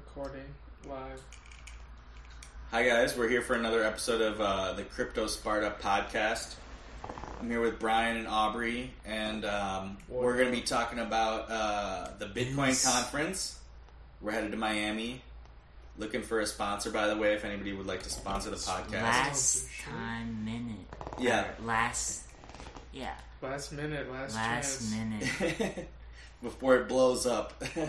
Recording live. Hi guys, we're here for another episode of uh, the Crypto Sparta podcast. I'm here with Brian and Aubrey, and um, we're going to be talking about uh, the Bitcoin Yes. conference. We're headed to Miami. Looking for a sponsor, by the way, if anybody would like to sponsor the podcast. Last time minute. Yeah. Or last. Yeah. Last minute, last, Last chance. minute. Before it blows up, We're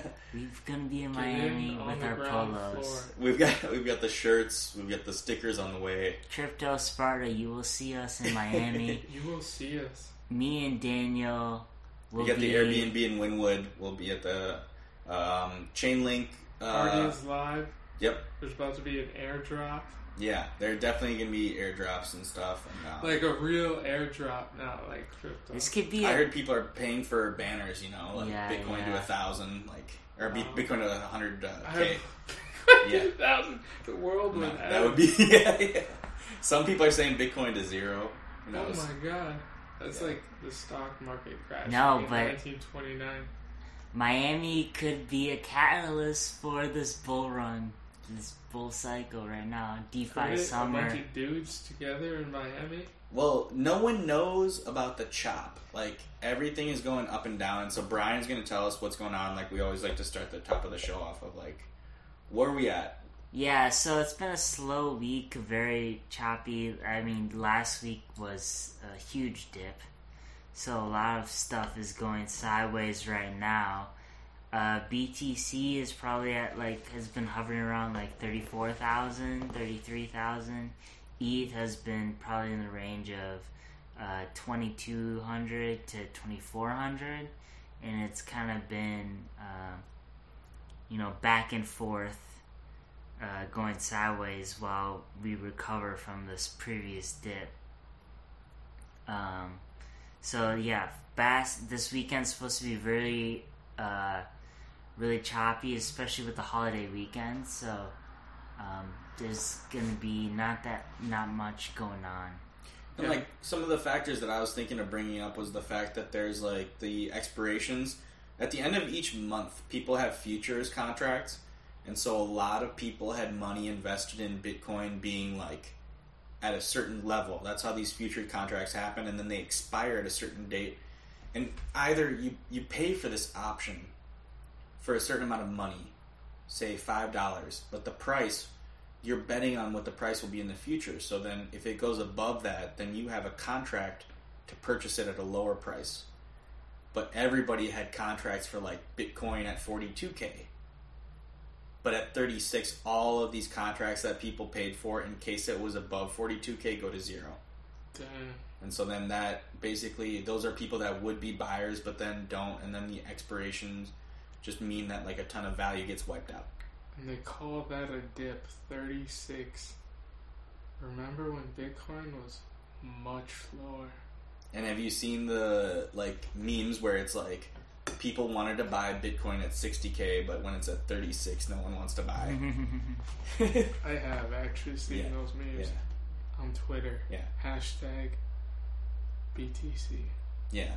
gonna be in Miami in with our polos. Floor. We've got we've got the shirts, we've got the stickers on the way. Crypto Sparta, you will see us in Miami. You will see us. Me and Daniel will we got be the Airbnb in Wynwood. We'll be at the um, Chainlink. Party Uh, is live. yep, There's about to be an airdrop. Yeah, there are definitely gonna be airdrops and stuff. And, uh, Like a real airdrop, not like crypto. This could be I a heard people are paying for banners. You know, like Yeah, Bitcoin to a thousand, like or Bi- Wow. Bitcoin to a hundred uh, I k. have Yeah. 50,000. The world No, would that end. would be. Yeah, yeah. Some people are saying Bitcoin to zero. Who Oh my god. That's Yeah. like the stock market crash. No, in but- 1929. Miami could be a catalyst for this bull run, this bull cycle right now. Could DeFi it? A bunch of dudes together in Miami. Well, no one knows about the chop. Like everything is going up and down, so Brian's going to tell us what's going on. Like we always like to start the top of the show off of like, where are we at? Yeah, so it's been a slow week, very choppy. I mean, last week was a huge dip. So a lot of stuff is going sideways right now. Uh, BTC is probably at like has been hovering around like 34,000, 33,000. ETH has been probably in the range of uh, 2200 to 2400 and it's kind of been uh, you know back and forth uh, going sideways while we recover from this previous dip. Um, so yeah, Bass this weekend's supposed to be really, really choppy, especially with the holiday weekend. So um, there's gonna be not that not much going on. And Yeah. like some of the factors that I was thinking of bringing up was the fact that there's like the expirations at the end of each month. People have futures contracts, and so a lot of people had money invested in Bitcoin being like at a certain level. That's how these future contracts happen, and then they expire at a certain date. And either you you pay for this option for a certain amount of money, say five dollars, but the price you're betting on what the price will be in the future. So then, if it goes above that, then you have a contract to purchase it at a lower price. But everybody had contracts for like Bitcoin at 42k. But at 36, all of these contracts that people paid for in case it was above 42k go to zero. And so then that basically those are people that would be buyers but then don't and then the expirations just mean that like a ton of value gets wiped out. And they call that a dip. 36. Remember when Bitcoin was much lower? And have you seen the like memes where it's like people wanted to buy Bitcoin at 60k, but when it's at 36, no one wants to buy? I have actually seen Yeah. those yeah, memes on Twitter. Yeah. Hashtag BTC. yeah.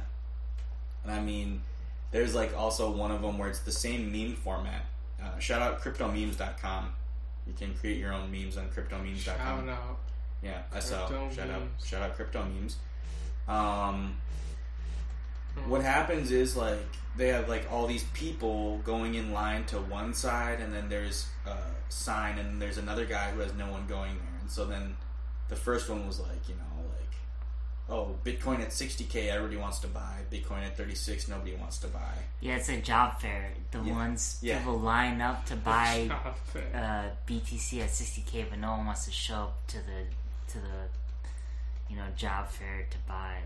And I mean, there's like also one of them where it's the same meme format. Uh, shout out cryptomemes.com. You can create your own memes on cryptomemes.com. Shout out. Yeah, I saw. Crypto Shout out, shout out crypto memes. Um, what happens is like they have like all these people going in line to one side, and then there's a sign, and there's another guy who has no one going there, and so then the first one was like, you know, oh, Bitcoin at 60k, everybody wants to buy. Bitcoin at 36, nobody wants to buy. yeah, it's a job fair. The Yeah. ones Yeah. people line up to buy uh, BTC at 60k, but no one wants to show up to the to the you know job fair to buy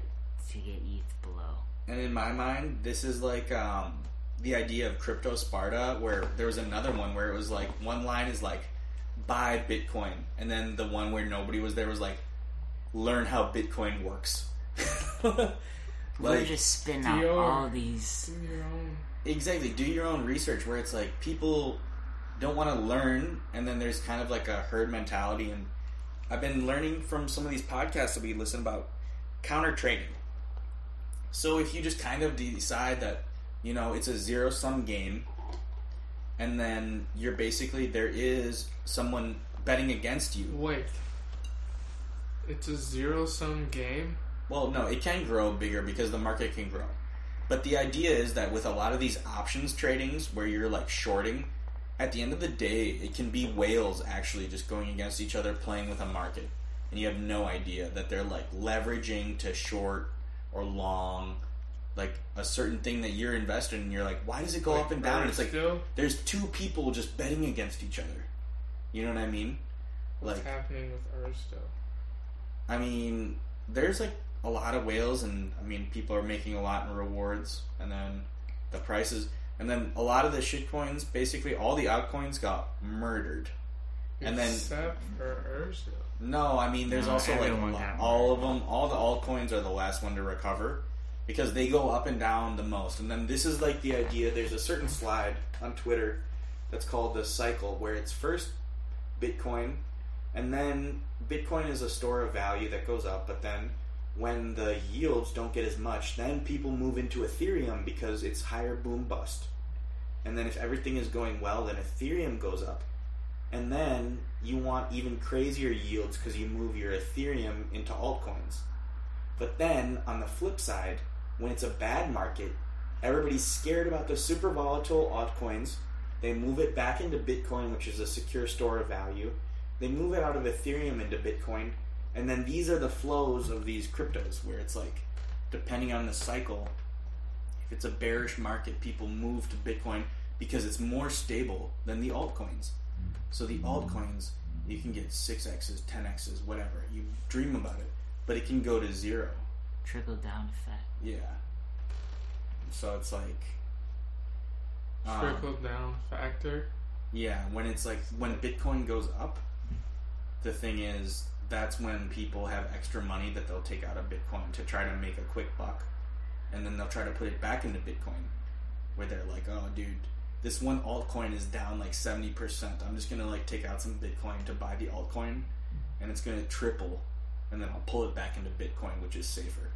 to get ETH below. And in my mind, this is like um, the idea of crypto Sparta, where there was another one where it was like one line is like buy Bitcoin, and then the one where nobody was there was like learn how Bitcoin works. We're just spitting out Dior. all these. Do your own. exactly, do your own research. Where it's like people don't want to learn, and then there's kind of like a herd mentality. And I've been learning from some of these podcasts that we listen about counter trading. So if you just kind of decide that you know it's a zero sum game, and then you're basically there is someone betting against you. Wait. It's a zero sum game? Well, no, it can grow bigger because the market can grow. But the idea is that with a lot of these options tradings where you're like shorting, at the end of the day, it can be whales actually just going against each other playing with a market. And you have no idea that they're like leveraging to short or long like a certain thing that you're invested in. You're like, why does it go Like up and down? And it's like still? there's two people just betting against each other. You know what I mean? What's Like, happening with Ursto? I mean, there's like a lot of whales, and I mean, people are making a lot in rewards, and then the prices, and then a lot of the shit coins, basically all the altcoins got murdered. And then- Except for. No, I mean, there's No, also like all of them. All the altcoins are the last one to recover because they go up and down the most. And then this is like the idea. There's a certain slide on Twitter that's called the cycle, where it's first Bitcoin, and then Bitcoin is a store of value that goes up, but then when the yields don't get as much, then people move into Ethereum because it's higher boom bust. And then if everything is going well, then Ethereum goes up. And then you want even crazier yields because you move your Ethereum into altcoins. But then on the flip side, when it's a bad market, everybody's scared about the super volatile altcoins. They move it back into Bitcoin, which is a secure store of value. They move it out of Ethereum into Bitcoin. And then these are the flows of these cryptos where it's like, depending on the cycle, if it's a bearish market, people move to Bitcoin because it's more stable than the altcoins. So the altcoins, you can get 6x's, 10x's, whatever. You dream about it, but it can go to zero. Trickle down effect. Yeah. So it's like. um, Trickle down factor. yeah, when it's like when Bitcoin goes up, the thing is that's when people have extra money that they'll take out of Bitcoin to try to make a quick buck, and then they'll try to put it back into Bitcoin, where they're like, "Oh, dude, this one altcoin is down like seventy percent. I'm just gonna like take out some Bitcoin to buy the altcoin, and it's gonna triple, and then I'll pull it back into Bitcoin, which is safer."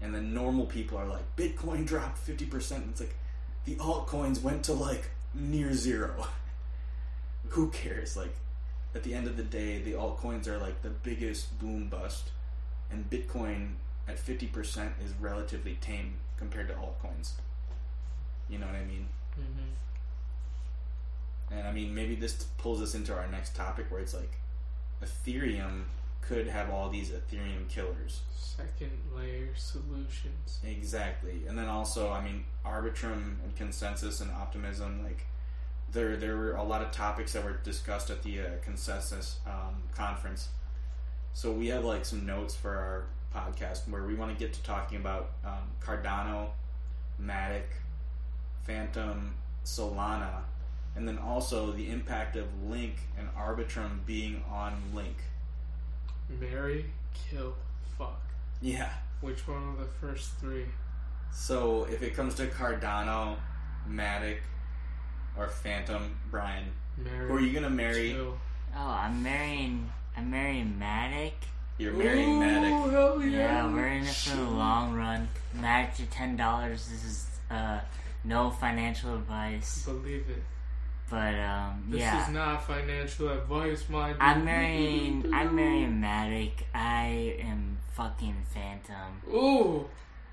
And then normal people are like, "Bitcoin dropped fifty percent." And It's like the altcoins went to like near zero. Who cares? Like, at the end of the day, the altcoins are like the biggest boom bust, and Bitcoin at 50% is relatively tame compared to altcoins. You know what I mean? Mm-hmm. And I mean, maybe this pulls us into our next topic where it's like Ethereum could have all these Ethereum killers. Second layer solutions. Exactly, and then also, I mean, Arbitrum and consensus and optimism. Like, there there were a lot of topics that were discussed at the uh, consensus um, conference. So we have like some notes for our podcast where we want to get to talking about um, Cardano, Matic, Fantom, Solana, and then also the impact of Link and Arbitrum being on Link. Mary, kill, fuck. Yeah. Which one of the first three? So if it comes to Cardano, Matic, or Fantom, Brian, Marry. who are you gonna marry? Kill. Oh, I'm marrying. I'm marrying Matic. You're marrying Matic. Ooh, hell yeah. Yeah, we're in it for the long run. Matic to ten dollars. This is uh, no financial advice, Believe it. but um, This yeah. is not financial advice, my dude. I'm marrying. I'm marrying Matic. I am fucking Fantom. Ooh,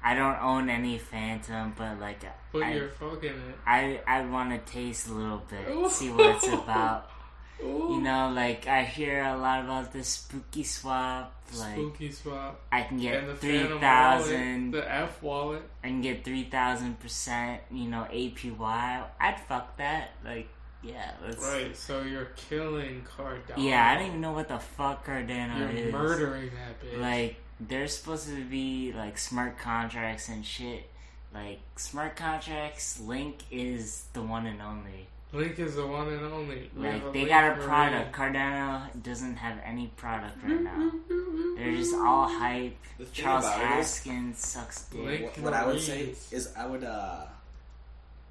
I don't own any Fantom, but like but I, you're fucking it. I I want to taste a little Ooh. bit, see what it's about. Ooh. You know, like I hear a lot about this spooky swap. Like Spooky swap. I can get the three thousand. the F wallet. I can get three thousand percent. You know, APY. I'd fuck that. Like, yeah, let's. Right, so you're killing Cardano. Yeah, I don't even know what the fuck Cardano is. You're murdering that bitch. Like, there's supposed to be like smart contracts and shit. Like smart contracts, Link is the one and only. Link is the one and only. We Like they Link got a for product. Cardano doesn't have any product right now. They're just all hype. Charles about Haskins sucks dick. Link- What, what I would say is I would uh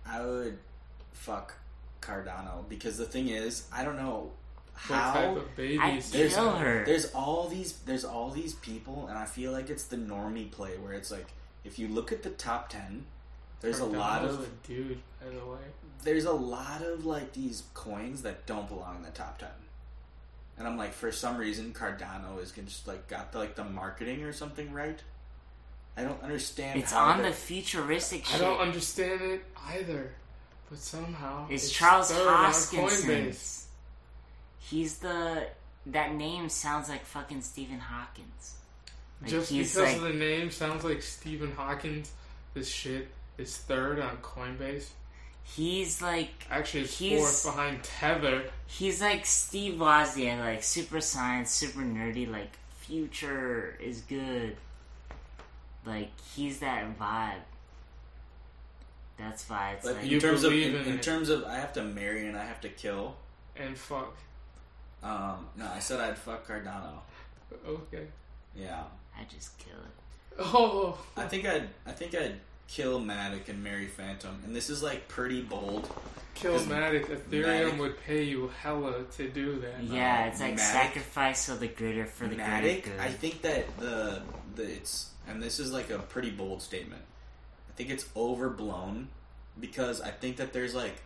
I would fuck Cardano because the thing is I don't know What type how of babies? I'd there's kill her. there's all these there's all these people and I feel like it's the normie play where it's like if you look at the top 10 there's a lot of a dude, by the way. there's a lot of like these coins that don't belong in the top ten. And I'm like, for some reason, Cardano is just like got the, like the marketing or something right. I don't understand. It's how on the futuristic I shit. don't understand it either, but somehow It's, Charles third on Hoskinson. Coinbase. He's the that name sounds like fucking Stephen Hawkins. Like, Just because like- of the name sounds like Stephen Hawkins, this shit is third on Coinbase. He's like Actually, it's He's- fourth behind Tether. he's like Steve Wozniak, like super science, super nerdy. Like future is good. Like he's that vibe. That's why it's But like in terms of in, in in terms of I have to marry and I have to kill. And fuck. Um, no, I said I'd fuck Cardano. Okay. Yeah, I just kill it. Oh, I think I'd I think I'd kill Matic and marry Fantom, and this is like pretty bold. Kill Matic. Ethereum Matic- would pay you hella to do that. Yeah, it's like Matic- sacrifice of the greater for the greater Matic, good. I think that the the it's and this is like a pretty bold statement. I think it's overblown because I think that there's like the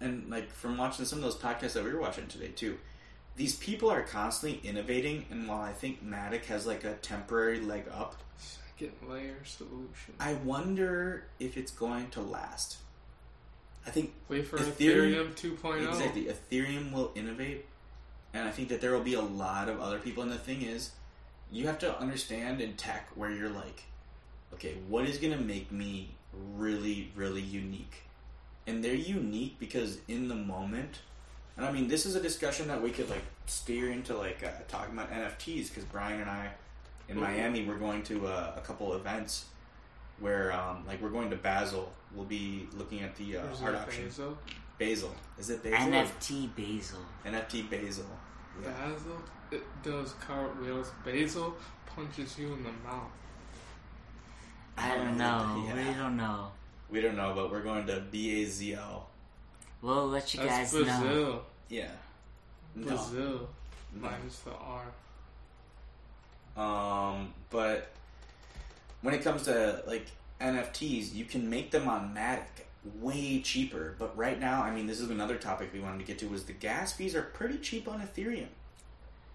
and like from watching some of those podcasts that we were watching today too. These people are constantly innovating, and while I think Matic has like a temporary leg up, Second layer solution. I wonder if it's going to last. I think Wait for Ethereum- Ethereum, 2.0. Exactly. Ethereum will innovate, and I think that there will be a lot of other people. And the thing is, you have to understand in tech where you're like, okay, what is going to make me really, really unique? And they're unique because in the moment, and I mean, this is a discussion that we could like steer into like uh, talking about NFTs because Brian and I in Mhm. Miami we're going to uh, a couple events where um, like we're going to Basel. We'll be looking at the uh, Where's art that auction. Basil? Basil. Is it Basil? NFT Basil. NFT Basil. Yeah. Basil? It does cartwheels. Basil punches you in the mouth. I don't know. Yeah. We don't know. We don't know, but we're going to BAZL. We'll let you That's guys know. Brazil. Yeah. No. Brazil. No. Minus the R. Um, but when it comes to like NFTs, you can make them on Matic way cheaper. But right now, I mean, this is another topic we wanted to get to was the gas fees are pretty cheap on Ethereum.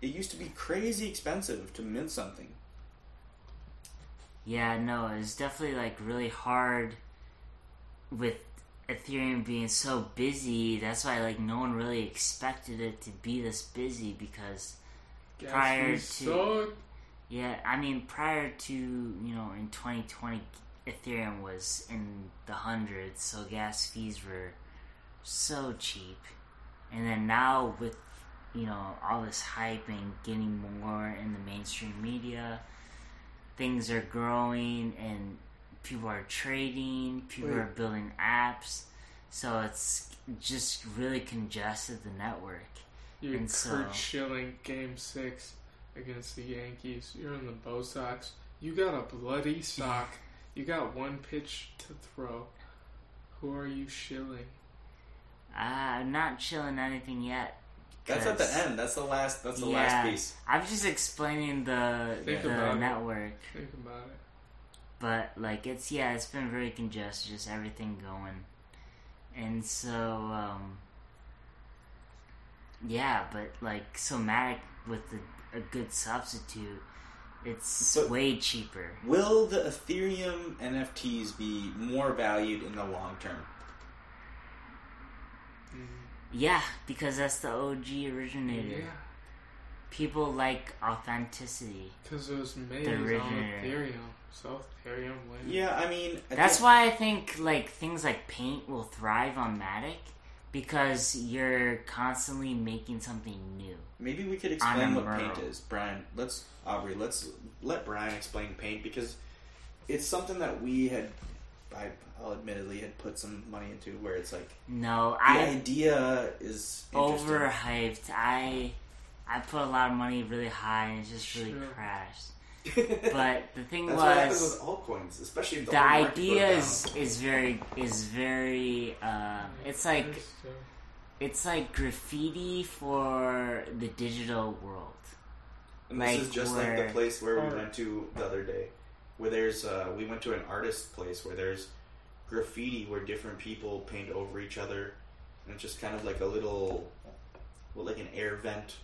It used to be crazy expensive to mint something. Yeah, no, it's definitely like really hard with Ethereum being so busy. That's why like no one really expected it to be this busy because Gas Prior to- suck. yeah, I mean prior to, you know, in 2020 Ethereum was in the hundreds, so gas fees were so cheap. And then now with you know, all this hype and getting more in the mainstream media, things are growing and people are trading, people Wait. are building apps. So it's just really congested the network. You're And Kurt so- Schilling, Game Six against the Yankees. You're in the Bo Sox. You got a bloody sock. You got one pitch to throw. Who are you shilling? Uh, I'm not chilling anything yet. That's at the end. That's the last. That's the Yeah. last piece. I'm just explaining the Think the about it. network, Think about it. But like it's yeah, it's been very congested, just everything going, and so um, yeah, but like so Matic with a, a good substitute, it's But- way cheaper. Will the Ethereum NFTs be more valued in the long term? Mm, Yeah, because that's the OG originator. yeah, People like authenticity. because it was made The on. Ethereum. So Ethereum wins. Yeah, I mean, I That's think- why I think like things like paint will thrive on Matic because you're constantly making something new. Maybe we could explain what MurAll. paint is, Brian. Let's Aubrey. Let's let Brian explain paint because it's something that we had. I, I'll admittedly had put some money into where it's like No, the I idea is interesting. overhyped. I I put a lot of money really high and it just really Sure. crashed. But the thing That's what happens was with altcoins, especially the, the idea is is very is very uh, it's like it's like graffiti for the digital world. And this like is just like the place where we went to the other day, where there's uh, we went to an artist place where there's graffiti where different people paint over each other, and it's just kind of like a little, well, like an air vent.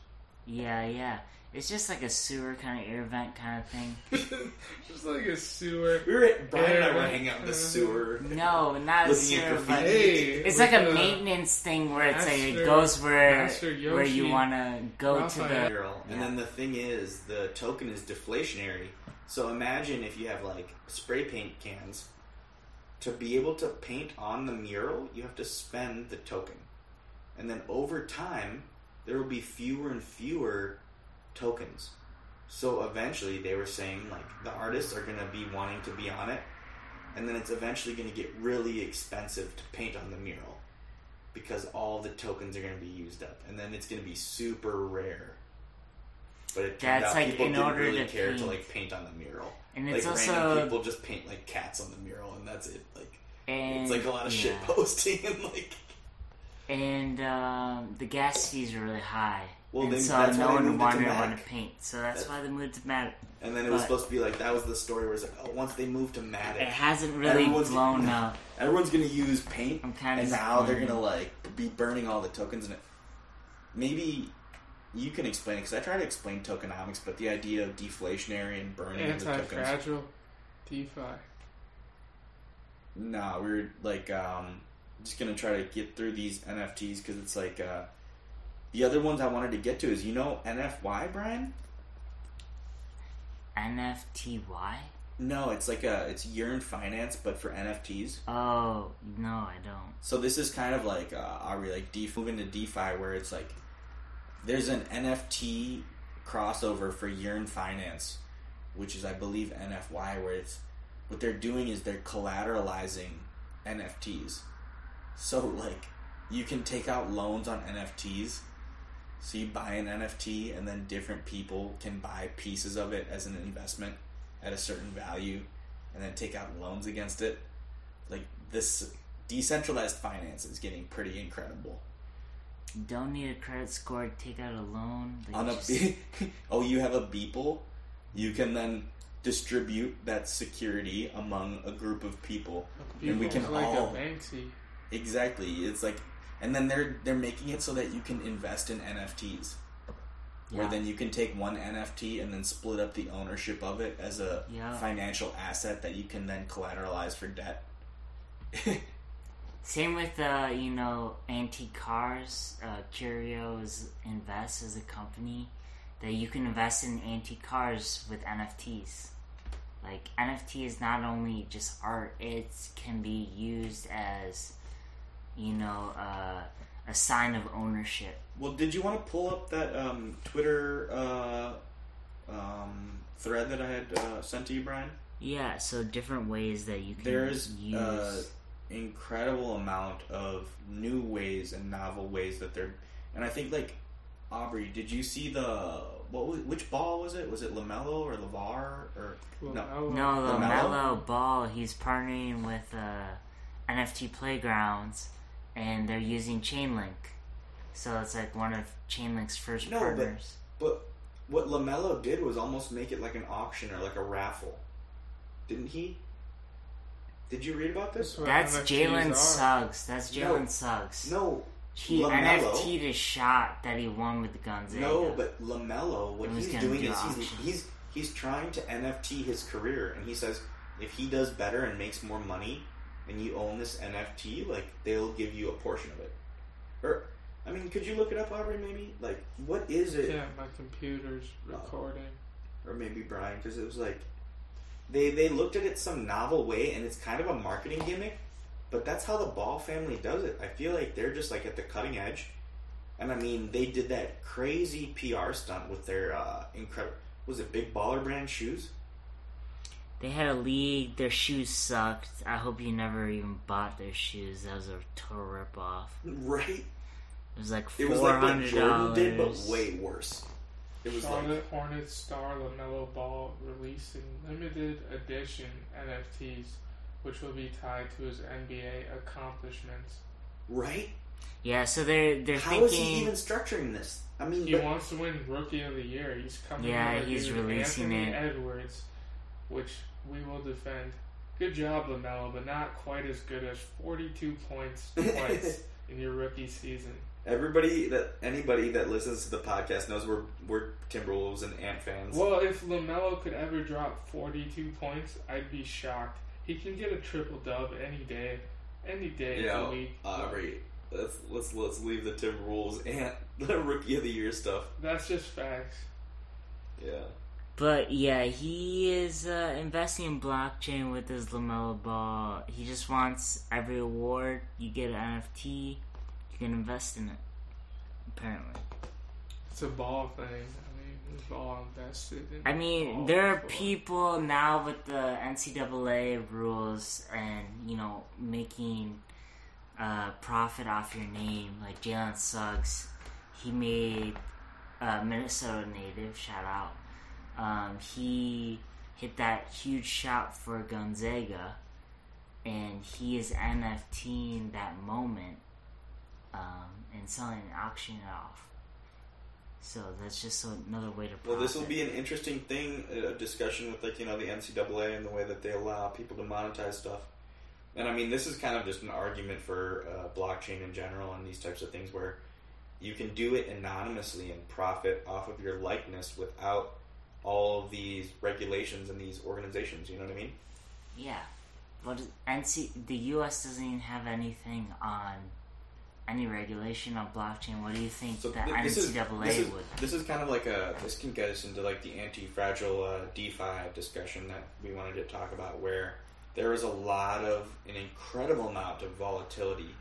Yeah, yeah. It's just like a sewer kind of air vent kind of thing. Just like a sewer. We were at, Brian and I were Air hanging out in the sewer. No, not a Looking at sewer, but. Hey, it's like a maintenance thing where it's like it goes where where you want to go to the. mural. And Yeah. then the thing is, the token is deflationary. So imagine if you have like spray paint cans. To be able to paint on the mural, you have to spend the token. And then over time, there will be fewer and fewer tokens. So eventually, they were saying like the artists are going to be wanting to be on it, and then it's eventually going to get really expensive to paint on the mural because all the tokens are going to be used up, and then it's going to be super rare. But it turned That's out like people in didn't order really to care to like paint on the mural. And Like it's random also people just paint like cats on the mural, and that's it. Like and it's like a lot of yeah. shit posting and like. And um, the gas fees are really high. Well, and then so that's no they one moved to wanted to Mac. want to paint. So that's That- why they moved to Mac. And then it was supposed to be like that was the story where it's like, oh, once they moved to Matic, It hasn't really Everyone's- blown up. everyone's gonna use paint, I'm kind of and now they're gonna like be burning all the tokens And it. Maybe you can explain it because I try to explain tokenomics, but the idea of deflationary and burning of the tokens. Anti-fragile DeFi. Nah, we are like um, just gonna try to get through these NFTs because it's like uh, the other ones I wanted to get to is you know NFY Brian. NFTY. No, it's like a it's Yearn Finance, but for NFTs. Oh no, I don't. So this is kind of like uh, are we like DeFi moving to DeFi where it's like there's an NFT crossover for Yearn Finance, which is I believe NFY, where it's what they're doing is they're collateralizing NFTs. So like you can take out loans on NFTs. So you buy an NFT and then different people can buy pieces of it as an investment at a certain value and then take out loans against it. Like this decentralized finance is getting pretty incredible. You don't need a credit score to take out a loan. Like, On a just- be- oh, you have a Beeple, you can then distribute that security among a group of people. And we can like all- a Banksy. Exactly. It's like and then they're they're making it so that you can invest in NFTs. Where then you can take one NFT and then split up the ownership of it as a Yeah. financial asset that you can then collateralize for debt. Same with uh, you know antique cars. Uh, Curios Invest as a company that you can invest in antique cars with NFTs. Like NFT is not only just art; it can be used as you know uh, a sign of ownership. Well, did you want to pull up that um, Twitter uh, um, thread that I had uh, sent to you, Brian? Yeah, so different ways that you can There's use. uh, incredible amount of new ways and novel ways that they're, and I think like Aubrey, did you see the what? Was, which ball was it? Was it LaMelo or LaVar or Well, No. No, the LaMelo? Ball, he's partnering with uh, NFT Playgrounds, and they're using Chainlink. So it's like one of Chainlink's first No, but- partners. But what LaMelo did was almost make it like an auction or like a raffle, didn't he? Did you read about this? That's what That's NFTs Jalen. Suggs. That's No. Jalen Suggs. No, he LaMelo? NFT'd a shot that he won with the Gonzaga. no, but LaMelo, what He was he's doing do is he's, he's he's trying to NFT his career, and he says if he does better and makes more money, and you own this NFT, like they'll give you a portion of it. Or, I mean, could you look it up, Aubrey? Maybe like what is it? Yeah, my computer's recording. or maybe Brian, because it was like they they looked at it some novel way, and it's kind of a marketing gimmick. But that's how the Ball family does it. I feel like they're just like at the cutting edge, and I mean they did that crazy PR stunt with their uh, incredible was it Big Baller Brand shoes? They had a league. Their shoes sucked. I hope you never even bought their shoes. That was a total rip off. Right. It was like It was four like what hundred Jordan did, but way worse. It was like Charlotte Hornets star LaMelo Ball releasing limited edition NFTs, which will be tied to his NBA accomplishments. right. Yeah, so they're they're How is thinking. he even structuring this? I mean, He but- wants to win Rookie of the Year. He's coming. Yeah, he's releasing Anthony it. Edwards, which we will defend. Good job, LaMelo, but not quite as good as 42 points twice in your rookie season. Everybody that anybody that listens to the podcast knows we're we're Timberwolves and Ant fans. Well, if LaMelo could ever drop 42 points, I'd be shocked. He can get a triple dub any day, any day yeah, of the week. Uh, Aubrey, let's let's let's leave the Timberwolves and the rookie of the year stuff. That's just facts. Yeah. But yeah, he is uh, investing in blockchain with his LaMelo Ball. He just wants every award you get an NFT, you can invest in it. Apparently, It's a ball thing. I mean, we've all invested in I mean, there are before. people now with the NCAA rules and you know making uh, profit off your name. Like Jalen Suggs, he made uh, Minnesota native. Shout out. Um, he hit that huge shot for Gonzaga, and he is NFTing that moment um, and selling and auctioning it off. So that's just another way to. Profit. Well, this will be an interesting thing, a discussion with like you know the NCAA and the way that they allow people to monetize stuff. And I mean, this is kind of just an argument for uh, blockchain in general and these types of things where you can do it anonymously and profit off of your likeness without all of these regulations and these organizations. You know what I mean? Yeah, but NC the U.S. doesn't even have anything on any regulation on blockchain. What do you think So the th- this is, NCAA this is would? this is kind of like a this can get us into like the anti-fragile uh, DeFi discussion that we wanted to talk about, where there is a lot of an incredible amount of volatility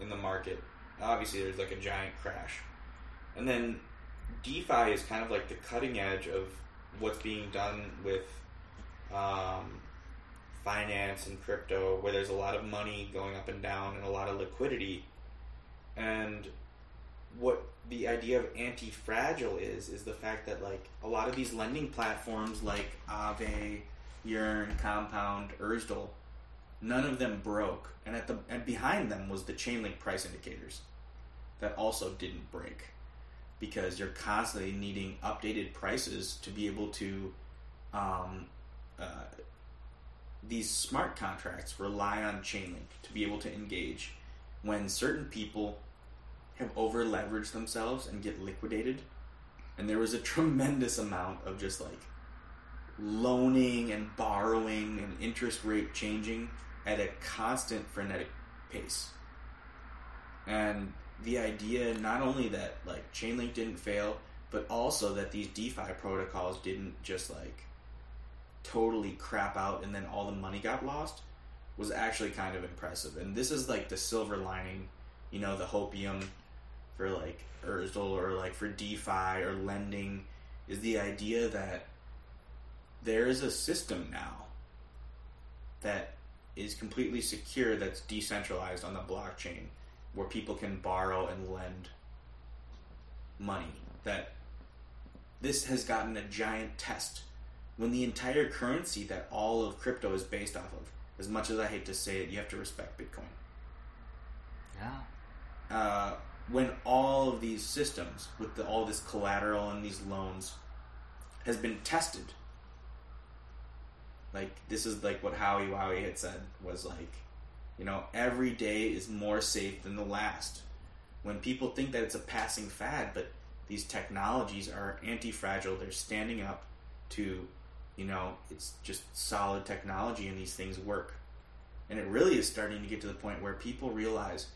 in the market. Obviously, there's like a giant crash, and then DeFi is kind of like the cutting edge of what's being done with um, finance and crypto, where there's a lot of money going up and down and a lot of liquidity, and what the idea of anti-fragile is is the fact that like a lot of these lending platforms like Aave, Yearn, Compound, Urzdel, none of them broke, and at the and behind them was the Chainlink price indicators that also didn't break because you're constantly needing updated prices to be able to um, uh, these smart contracts rely on Chainlink to be able to engage when certain people have over leveraged themselves and get liquidated. And there was a tremendous amount of just like loaning and borrowing and interest rate changing at a constant frenetic pace. And the idea not only that like Chainlink didn't fail, but also that these DeFi protocols didn't just like totally crap out and then all the money got lost was actually kind of impressive. And this is like the silver lining, you know, the hopium for like Urzdel or like for DeFi or lending is the idea that there is a system now that is completely secure that's decentralized on the blockchain where people can borrow and lend money that this has gotten a giant test when the entire currency that all of crypto is based off of as much as i hate to say it you have to respect bitcoin Yeah. uh, when all of these systems with the, all this collateral and these loans has been tested like this is like what howie wowie had said was like you know every day is more safe than the last when people think that it's a passing fad but these technologies are anti-fragile they're standing up to you know it's just solid technology and these things work and it really is starting to get to the point where people realize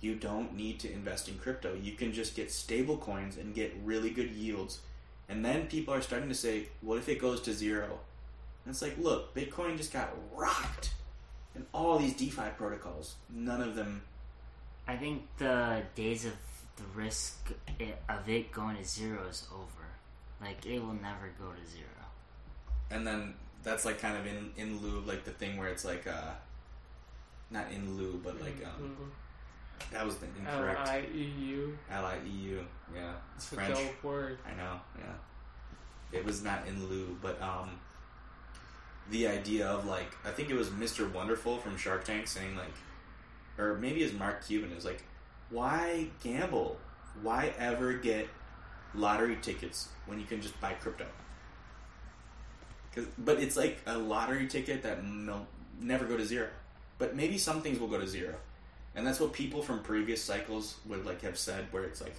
you don't need to invest in crypto. You can just get stable coins and get really good yields. And then people are starting to say, what if it goes to zero? And it's like, look, Bitcoin just got rocked. And all these DeFi protocols, none of them. I think the days of the risk of it going to zero is over. Like it will never go to zero. And then that's like kind of in, in lieu of like the thing where it's like, uh, not in lieu, but like, um, that was the L incorrect. I E U. L-I-E-U, yeah. It's a French. dope word. I know, yeah. It was not in lieu, but um, the idea of like, I think it was Mr. Wonderful from Shark Tank saying like, or maybe it's Mark Cuban is like, why gamble? Why ever get lottery tickets when you can just buy crypto? but it's like a lottery ticket that will never go to zero. But maybe some things will go to zero, and that's what people from previous cycles would like have said, where it's like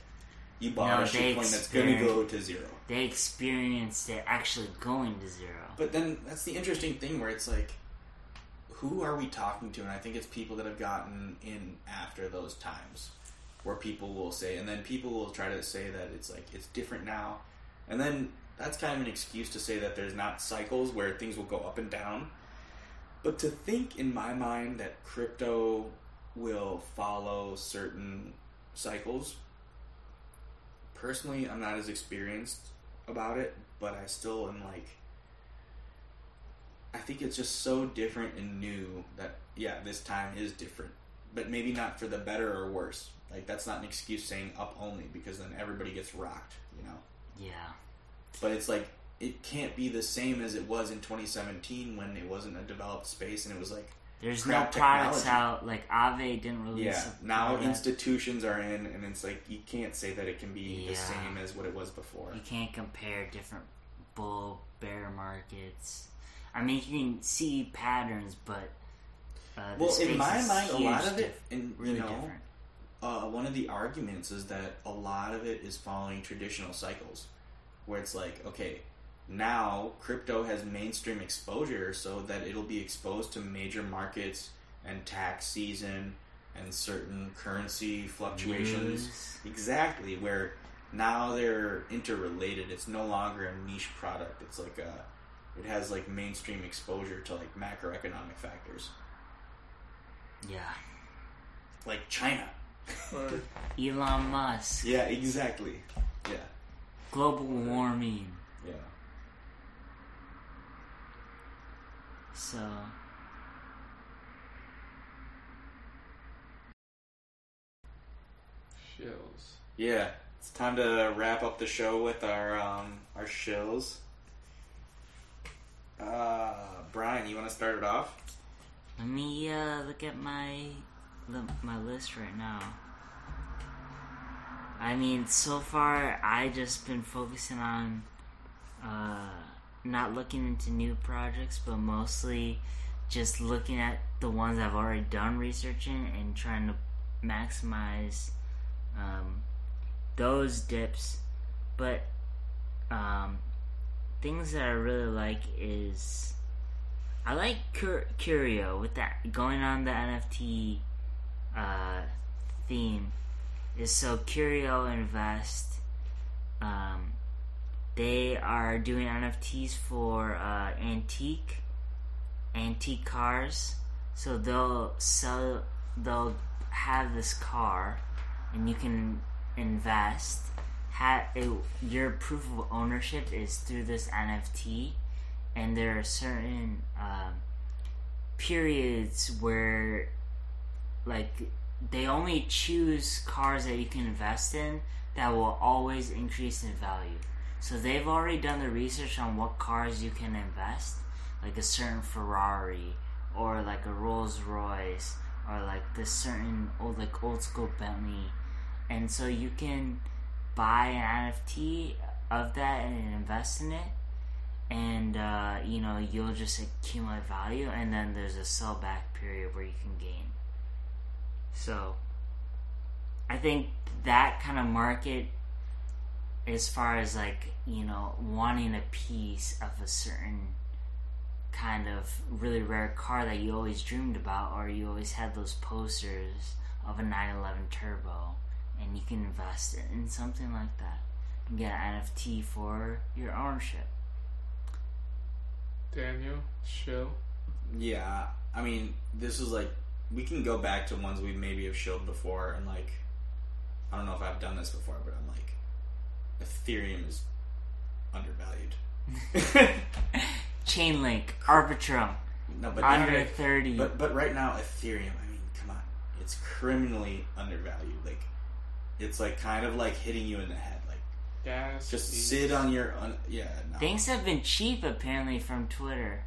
you bought No, a shitcoin that's going to go to zero. They experienced it actually going to zero. But then that's the interesting thing where it's like, who are we talking to? And I think it's people that have gotten in after those times where people will say, and then people will try to say that it's like, it's different now. And then that's kind of an excuse to say that there's not cycles where things will go up and down. But to think in my mind that crypto will follow certain cycles, personally, I'm not as experienced about it, but I still am like, I think it's just so different and new that yeah, this time is different, but maybe not for the better or worse. Like that's not an excuse saying up only because then everybody gets rocked, you know. Yeah. But it's like it can't be the same as it was in 2017 when it wasn't a developed space and it was like There's no products technology. out. Like Aave didn't release. yeah. Now institutions are in and it's like you can't say that it can be the same as what it was before. You can't compare different bull bear markets. I mean, you can see patterns, but uh, Well, in my mind, a lot of it, and really you know, uh, one of the arguments is that a lot of it is following traditional cycles, where it's like, okay, now crypto has mainstream exposure, so that it'll be exposed to major markets and tax season and certain currency fluctuations. News. Exactly, where now they're interrelated. It's no longer a niche product. It's like a, it has like mainstream exposure to like macroeconomic factors, Yeah. like China. Or Elon Musk. Yeah, exactly. Yeah, Global warming. yeah. So. shills. Yeah, it's time to wrap up the show with our um, our shills. Uh, Brian, you want to start it off? Let me uh, look at my my list right now. I mean, so far I just been focusing on uh, not looking into new projects, but mostly just looking at the ones I've already done researching and trying to maximize um, those dips. But um, things that I really like is I like Cur- Curio with that going on the NFT uh, theme. Is so Curio Invest. Um, they are doing NFTs for uh, antique antique cars. So they'll sell. They'll have this car, and you can invest. Ha- it, your proof of ownership is through this NFT, and there are certain um, periods where, like, they only choose cars that you can invest in that will always increase in value. So they've already done the research on what cars you can invest, like a certain Ferrari or like a Rolls Royce or like this certain old like old school Bentley, and so you can buy an NFT of that and invest in it, and uh, you know you'll just accumulate value, and then there's a sell back period where you can gain. So, I think that kind of market, as far as like you know wanting a piece of a certain kind of really rare car that you always dreamed about, or you always had those posters of a 911 Turbo, and you can invest in something like that and get an NFT for your ownership. Daniel, shill. Yeah, I mean, this is like we can go back to ones we maybe have showed before, and like I don't know if I've done this before, but I'm like Ethereum is undervalued. Chainlink, Arbitrum, no, but under now- 30. But but right now Ethereum, I mean, come on, it's criminally undervalued. Like it's like kind of like hitting you in the head. Like Gas. just fees. sit on your un- yeah. No. Things have been cheap apparently from Twitter,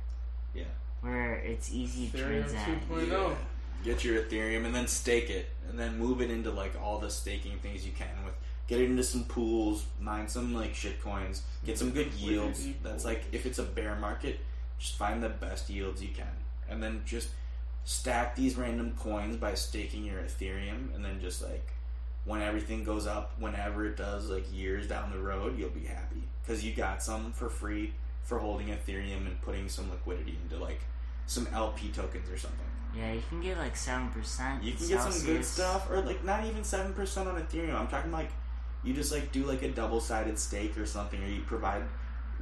Yeah. where it's easy to transact. 2.0. Yeah. Get your Ethereum and then stake it, and then move it into like all the staking things you can with get into some pools, mine some like shit coins, get some good yields. That's like if it's a bear market, just find the best yields you can, and then just stack these random coins by staking your Ethereum, and then just like when everything goes up, whenever it does, like years down the road, you'll be happy because you got some for free for holding Ethereum and putting some liquidity into like some LP tokens or something. Yeah, you can get like seven percent. You can get some good stuff, or like not even seven percent on Ethereum. I'm talking like you just like do like a double sided stake or something, or you provide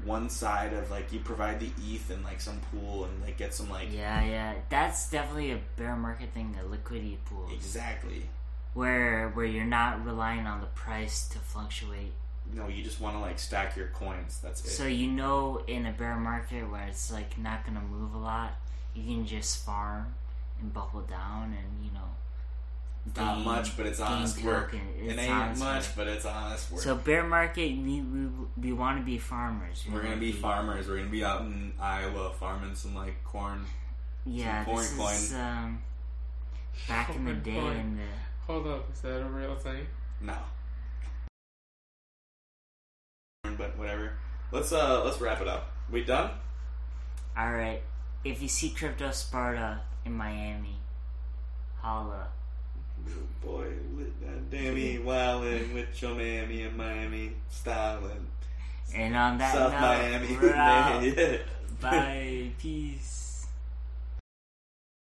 one side of like you provide the ETH and like some pool and like get some like Yeah, yeah, that's definitely a bear market thing. A liquidity pool exactly. where where you're not relying on the price to fluctuate. No, you just want to like stack your coins. That's it. So you know, in a bear market where it's like not gonna move a lot, you can just farm and bubble down, and you know. Not much, but it's honest work. token. It ain't honest much, work. but it's honest work. So bear market, we we, we want to be farmers. We we're gonna wanna be farmers. We're gonna be out in Iowa farming some like corn. Yeah, corn this coin. is um, back in the day coin. in the Hold up, is that a real thing? No. But whatever. Let's uh let's wrap it up. We done? All right. If you see Crypto Sparta in Miami, holla. Boy, with that Dammy wildin' with your mammy in Miami, styling. And on that South note, Miami. we're out. Bye. Peace.